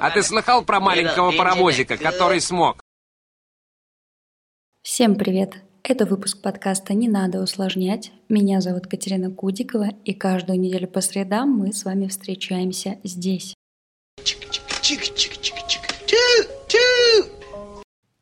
А ты слыхал про маленького паровозика, который смог? Всем привет! Это выпуск подкаста «Не надо усложнять». Меня зовут Катерина Кудикова, и каждую неделю по средам мы с вами встречаемся здесь.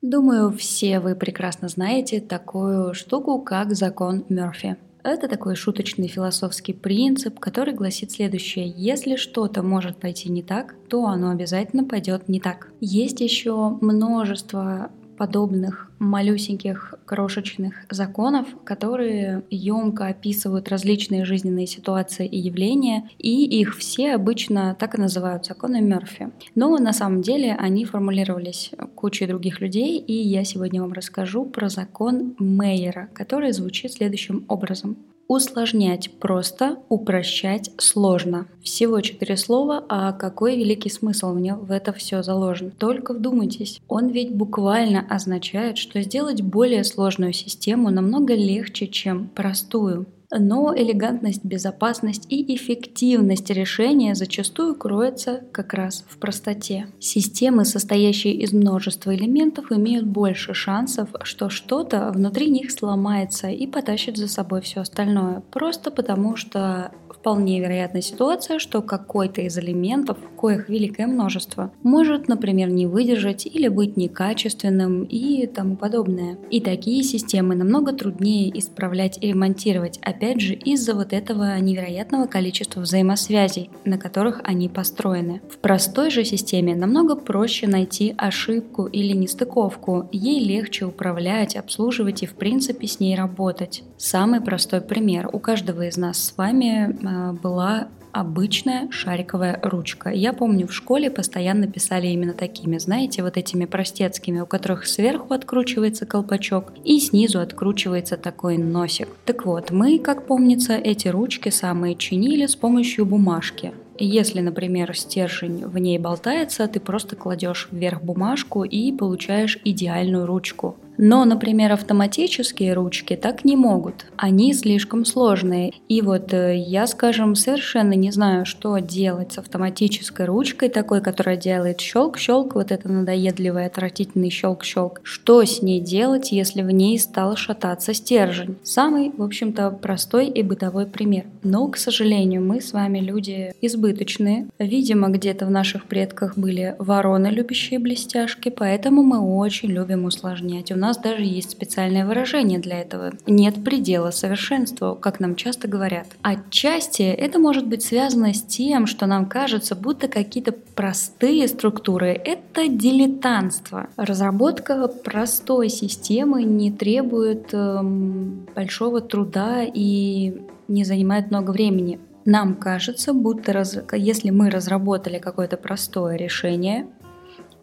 Думаю, все вы прекрасно знаете такую штуку, как закон Мёрфи. Это такой шуточный философский принцип, который гласит следующее. Если что-то может пойти не так, то оно обязательно пойдет не так. Есть еще множество подобных малюсеньких крошечных законов, которые емко описывают различные жизненные ситуации и явления, и их все обычно так и называют законы Мерфи. Но на самом деле они формулировались кучей других людей, и я сегодня вам расскажу про закон Мейера, который звучит следующим образом. Усложнять просто, упрощать сложно. Всего четыре слова, а какой великий смысл в нем в это все заложен. Только вдумайтесь. Он ведь буквально означает, что сделать более сложную систему намного легче, чем простую. Но элегантность, безопасность и эффективность решения зачастую кроется как раз в простоте. Системы, состоящие из множества элементов, имеют больше шансов, что что-то внутри них сломается и потащит за собой все остальное, просто потому что вполне вероятная ситуация, что какой-то из элементов, коих великое множество, может, например, не выдержать или быть некачественным и тому подобное. И такие системы намного труднее исправлять и ремонтировать, опять же из-за вот этого невероятного количества взаимосвязей, на которых они построены. В простой же системе намного проще найти ошибку или нестыковку, ей легче управлять, обслуживать и в принципе с ней работать. Самый простой пример. У каждого из нас с вами была обычная шариковая ручка. Я помню, в школе постоянно писали именно такими, знаете, вот этими простецкими, у которых сверху откручивается колпачок и снизу откручивается такой носик. Так вот, мы, как помнится, эти ручки самые чинили с помощью бумажки. Если, например, стержень в ней болтается, ты просто кладешь вверх бумажку и получаешь идеальную ручку. Но, например, автоматические ручки так не могут. Они слишком сложные. И вот э, я, скажем, совершенно не знаю, что делать с автоматической ручкой, такой, которая делает щелк-щелк, вот это надоедливый, отвратительный щелк-щелк. Что с ней делать, если в ней стал шататься стержень? Самый, в общем-то, простой и бытовой пример. Но, к сожалению, мы с вами люди избыточные. Видимо, где-то в наших предках были вороны, любящие блестяшки, поэтому мы очень любим усложнять. У нас нас даже есть специальное выражение для этого. Нет предела совершенству, как нам часто говорят. Отчасти это может быть связано с тем, что нам кажется, будто какие-то простые структуры — это дилетантство. Разработка простой системы не требует эм, большого труда и не занимает много времени. Нам кажется, будто раз... если мы разработали какое-то простое решение,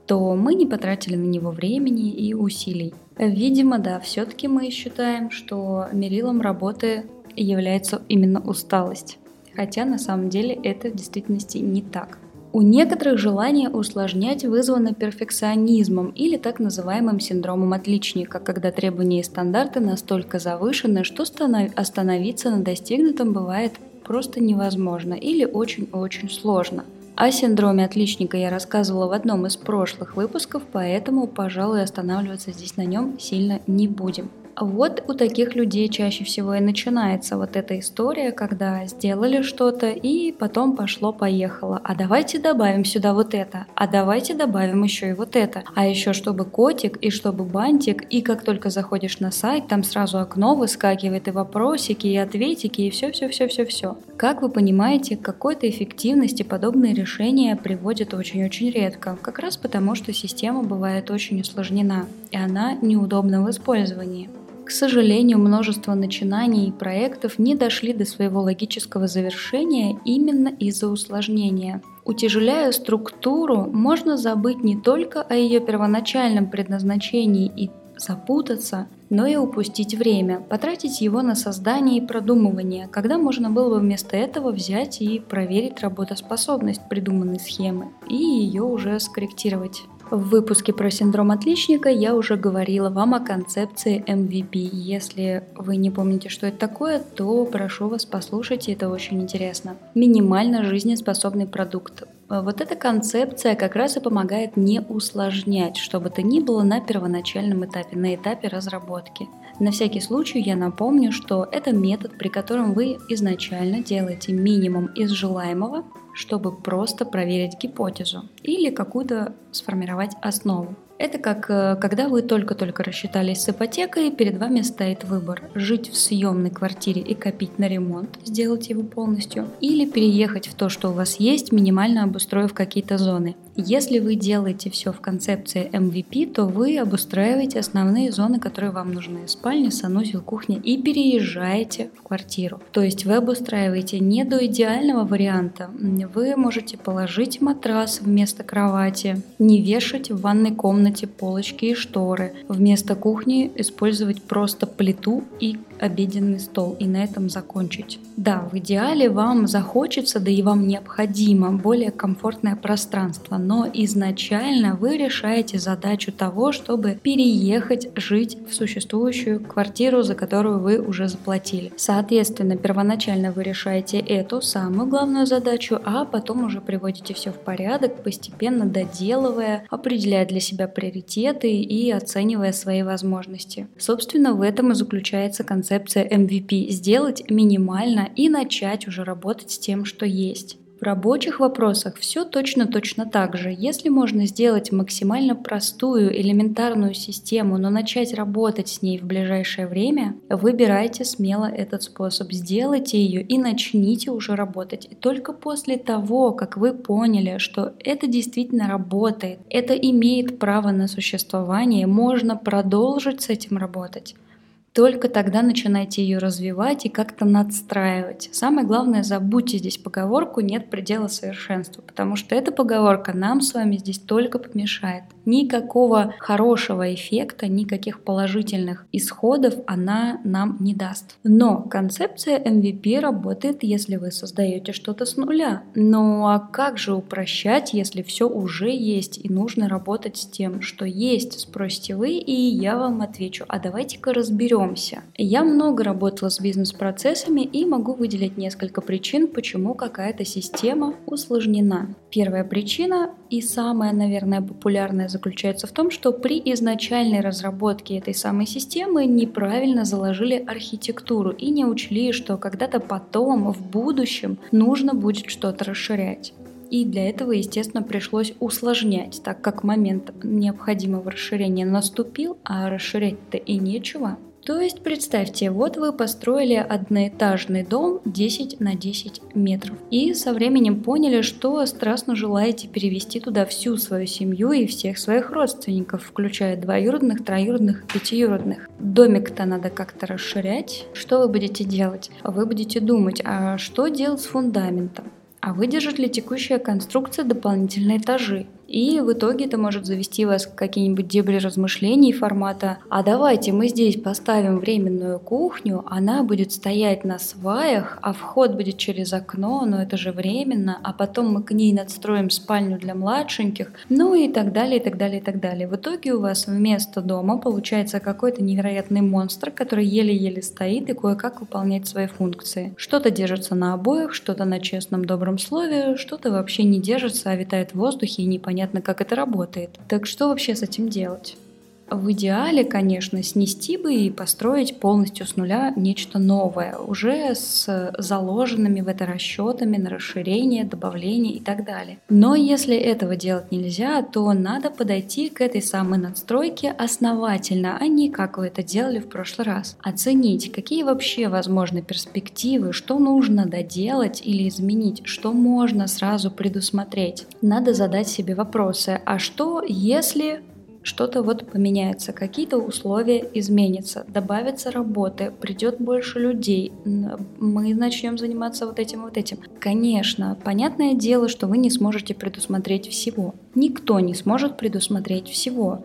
то мы не потратили на него времени и усилий. Видимо, да, все-таки мы считаем, что мерилом работы является именно усталость. Хотя на самом деле это в действительности не так. У некоторых желание усложнять вызвано перфекционизмом или так называемым синдромом отличника, когда требования и стандарты настолько завышены, что остановиться на достигнутом бывает просто невозможно или очень-очень сложно. О синдроме отличника я рассказывала в одном из прошлых выпусков, поэтому, пожалуй, останавливаться здесь на нем сильно не будем. Вот у таких людей чаще всего и начинается вот эта история, когда сделали что-то и потом пошло-поехало. А давайте добавим сюда вот это, а давайте добавим еще и вот это. А еще чтобы котик и чтобы бантик, и как только заходишь на сайт, там сразу окно выскакивает и вопросики, и ответики, и все-все-все-все-все. Как вы понимаете, к какой-то эффективности подобные решения приводят очень-очень редко, как раз потому, что система бывает очень усложнена, и она неудобна в использовании. К сожалению, множество начинаний и проектов не дошли до своего логического завершения именно из-за усложнения. Утяжеляя структуру, можно забыть не только о ее первоначальном предназначении и запутаться, но и упустить время, потратить его на создание и продумывание, когда можно было бы вместо этого взять и проверить работоспособность придуманной схемы и ее уже скорректировать. В выпуске про синдром отличника я уже говорила вам о концепции MVP. Если вы не помните, что это такое, то прошу вас послушать, это очень интересно. Минимально жизнеспособный продукт Вот эта концепция как раз и помогает не усложнять, что бы то ни было на первоначальном этапе, на этапе разработки. На всякий случай я напомню, что это метод, при котором вы изначально делаете минимум из желаемого, чтобы просто проверить гипотезу или какую-то сформировать основу. Это как э, когда вы только-только рассчитались с ипотекой, перед вами стоит выбор – жить в съемной квартире и копить на ремонт, сделать его полностью, или переехать в то, что у вас есть, минимально обустроив какие-то зоны. Если вы делаете все в концепции MVP, то вы обустраиваете основные зоны, которые вам нужны – спальня, санузел, кухня, и переезжаете в квартиру. То есть вы обустраиваете не до идеального варианта. Вы можете положить матрас вместо кровати, не вешать в ванной комнате полочки и шторы. Вместо кухни использовать просто плиту и обеденный стол и на этом закончить. Да, в идеале вам захочется, да и вам необходимо более комфортное пространство, но изначально вы решаете задачу того, чтобы переехать жить в существующую квартиру, за которую вы уже заплатили. Соответственно, первоначально вы решаете эту самую главную задачу, а потом уже приводите все в порядок, постепенно доделывая, определяя для себя приоритеты и оценивая свои возможности. Собственно, в этом и заключается концепция концепция MVP – сделать минимально и начать уже работать с тем, что есть. В рабочих вопросах все точно-точно так же. Если можно сделать максимально простую, элементарную систему, но начать работать с ней в ближайшее время, выбирайте смело этот способ, сделайте ее и начните уже работать. И только после того, как вы поняли, что это действительно работает, это имеет право на существование, можно продолжить с этим работать только тогда начинайте ее развивать и как-то надстраивать. Самое главное, забудьте здесь поговорку «нет предела совершенству», потому что эта поговорка нам с вами здесь только помешает. Никакого хорошего эффекта, никаких положительных исходов она нам не даст. Но концепция MVP работает, если вы создаете что-то с нуля. Ну а как же упрощать, если все уже есть и нужно работать с тем, что есть, спросите вы, и я вам отвечу, а давайте-ка разберем разберемся. Я много работала с бизнес-процессами и могу выделить несколько причин, почему какая-то система усложнена. Первая причина и самая, наверное, популярная заключается в том, что при изначальной разработке этой самой системы неправильно заложили архитектуру и не учли, что когда-то потом, в будущем, нужно будет что-то расширять. И для этого, естественно, пришлось усложнять, так как момент необходимого расширения наступил, а расширять-то и нечего. То есть представьте, вот вы построили одноэтажный дом 10 на 10 метров и со временем поняли, что страстно желаете перевести туда всю свою семью и всех своих родственников, включая двоюродных, троюродных, пятиюродных. Домик-то надо как-то расширять. Что вы будете делать? Вы будете думать, а что делать с фундаментом? А выдержит ли текущая конструкция дополнительные этажи? И в итоге это может завести вас в какие-нибудь дебри размышлений формата «А давайте мы здесь поставим временную кухню, она будет стоять на сваях, а вход будет через окно, но это же временно, а потом мы к ней надстроим спальню для младшеньких», ну и так далее, и так далее, и так далее. В итоге у вас вместо дома получается какой-то невероятный монстр, который еле-еле стоит и кое-как выполняет свои функции. Что-то держится на обоях, что-то на честном добром слове, что-то вообще не держится, а витает в воздухе и непонятно непонятно, как это работает. Так что вообще с этим делать? В идеале, конечно, снести бы и построить полностью с нуля нечто новое, уже с заложенными в это расчетами на расширение, добавление и так далее. Но если этого делать нельзя, то надо подойти к этой самой надстройке основательно, а не как вы это делали в прошлый раз. Оценить, какие вообще возможны перспективы, что нужно доделать или изменить, что можно сразу предусмотреть. Надо задать себе вопросы, а что если что-то вот поменяется, какие-то условия изменятся, добавится работы, придет больше людей, мы начнем заниматься вот этим вот этим. Конечно, понятное дело, что вы не сможете предусмотреть всего. Никто не сможет предусмотреть всего.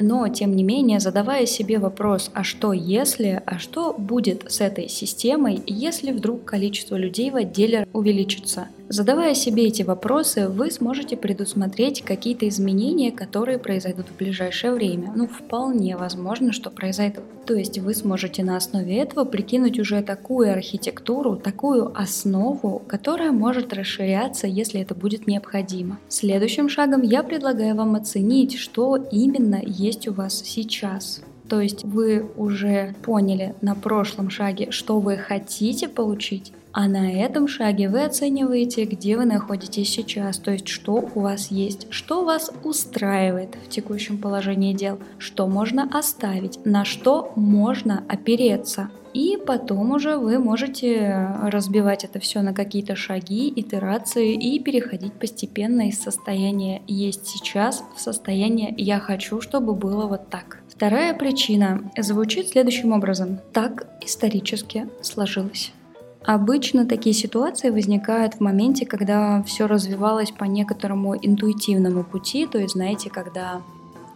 Но, тем не менее, задавая себе вопрос, а что если, а что будет с этой системой, если вдруг количество людей в отделе увеличится – Задавая себе эти вопросы, вы сможете предусмотреть какие-то изменения, которые произойдут в ближайшее время. Ну, вполне возможно, что произойдут. То есть вы сможете на основе этого прикинуть уже такую архитектуру, такую основу, которая может расширяться, если это будет необходимо. Следующим шагом я предлагаю вам оценить, что именно есть у вас сейчас. То есть вы уже поняли на прошлом шаге, что вы хотите получить, а на этом шаге вы оцениваете, где вы находитесь сейчас, то есть что у вас есть, что вас устраивает в текущем положении дел, что можно оставить, на что можно опереться. И потом уже вы можете разбивать это все на какие-то шаги, итерации и переходить постепенно из состояния «есть сейчас» в состояние «я хочу, чтобы было вот так». Вторая причина звучит следующим образом. Так исторически сложилось. Обычно такие ситуации возникают в моменте, когда все развивалось по некоторому интуитивному пути, то есть, знаете, когда,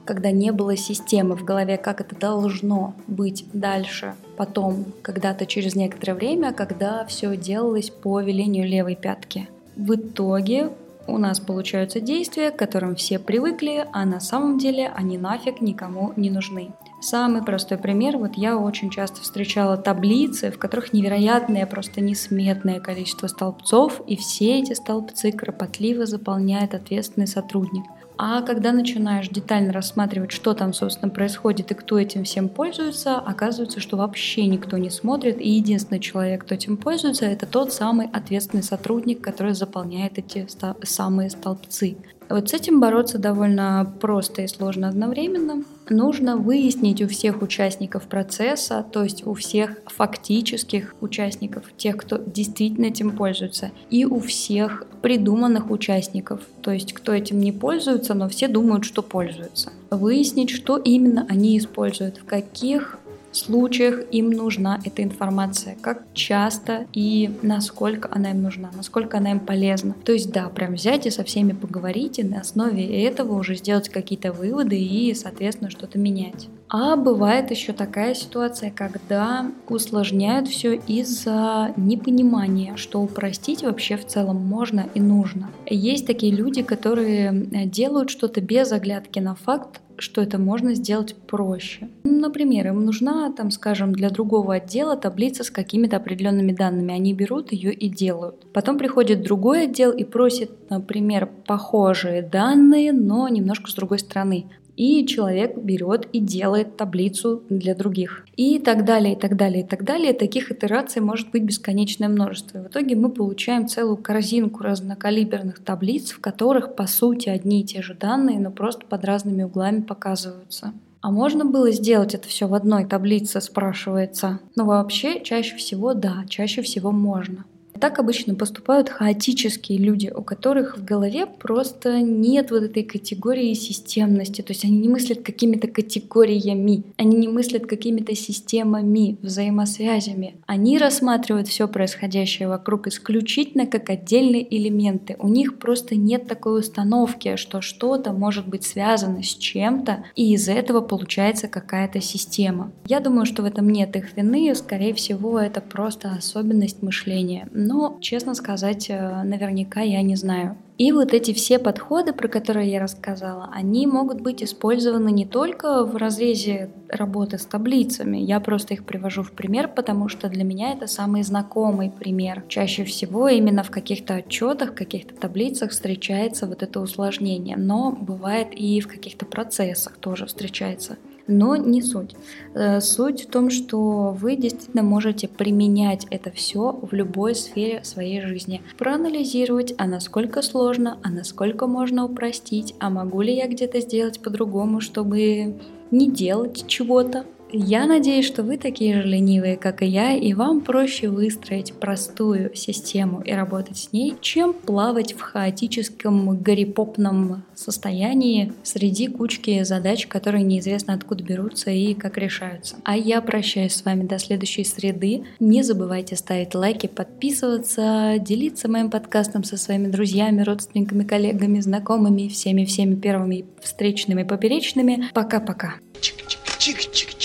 когда не было системы в голове, как это должно быть дальше, потом, когда-то через некоторое время, когда все делалось по велению левой пятки. В итоге у нас получаются действия, к которым все привыкли, а на самом деле они нафиг никому не нужны. Самый простой пример, вот я очень часто встречала таблицы, в которых невероятное, просто несметное количество столбцов, и все эти столбцы кропотливо заполняет ответственный сотрудник. А когда начинаешь детально рассматривать, что там, собственно, происходит и кто этим всем пользуется, оказывается, что вообще никто не смотрит, и единственный человек, кто этим пользуется, это тот самый ответственный сотрудник, который заполняет эти самые столбцы. Вот с этим бороться довольно просто и сложно одновременно. Нужно выяснить у всех участников процесса, то есть у всех фактических участников, тех, кто действительно этим пользуется, и у всех придуманных участников, то есть кто этим не пользуется, но все думают, что пользуются. Выяснить, что именно они используют, в каких случаях им нужна эта информация, как часто и насколько она им нужна, насколько она им полезна. То есть да, прям взять и со всеми поговорить и на основе этого уже сделать какие-то выводы и, соответственно, что-то менять. А бывает еще такая ситуация, когда усложняют все из-за непонимания, что упростить вообще в целом можно и нужно. Есть такие люди, которые делают что-то без оглядки на факт, что это можно сделать проще. Например, им нужна, там, скажем, для другого отдела таблица с какими-то определенными данными. Они берут ее и делают. Потом приходит другой отдел и просит, например, похожие данные, но немножко с другой стороны и человек берет и делает таблицу для других. И так далее, и так далее, и так далее. Таких итераций может быть бесконечное множество. И в итоге мы получаем целую корзинку разнокалиберных таблиц, в которых по сути одни и те же данные, но просто под разными углами показываются. А можно было сделать это все в одной таблице, спрашивается. Но вообще чаще всего да, чаще всего можно. Так обычно поступают хаотические люди, у которых в голове просто нет вот этой категории системности. То есть они не мыслят какими-то категориями, они не мыслят какими-то системами, взаимосвязями. Они рассматривают все происходящее вокруг исключительно как отдельные элементы. У них просто нет такой установки, что что-то может быть связано с чем-то, и из этого получается какая-то система. Я думаю, что в этом нет их вины, скорее всего, это просто особенность мышления но, честно сказать, э, наверняка я не знаю. И вот эти все подходы, про которые я рассказала, они могут быть использованы не только в разрезе работы с таблицами. Я просто их привожу в пример, потому что для меня это самый знакомый пример. Чаще всего именно в каких-то отчетах, каких-то таблицах встречается вот это усложнение, но бывает и в каких-то процессах тоже встречается но не суть. Э, суть в том, что вы действительно можете применять это все в любой сфере своей жизни. Проанализировать, а насколько сложно, а насколько можно упростить, а могу ли я где-то сделать по-другому, чтобы не делать чего-то, я надеюсь, что вы такие же ленивые, как и я, и вам проще выстроить простую систему и работать с ней, чем плавать в хаотическом гарипопном состоянии среди кучки задач, которые неизвестно откуда берутся и как решаются. А я прощаюсь с вами до следующей среды. Не забывайте ставить лайки, подписываться, делиться моим подкастом со своими друзьями, родственниками, коллегами, знакомыми, всеми-всеми первыми встречными, поперечными. Пока-пока. Чик-чик-чик-чик.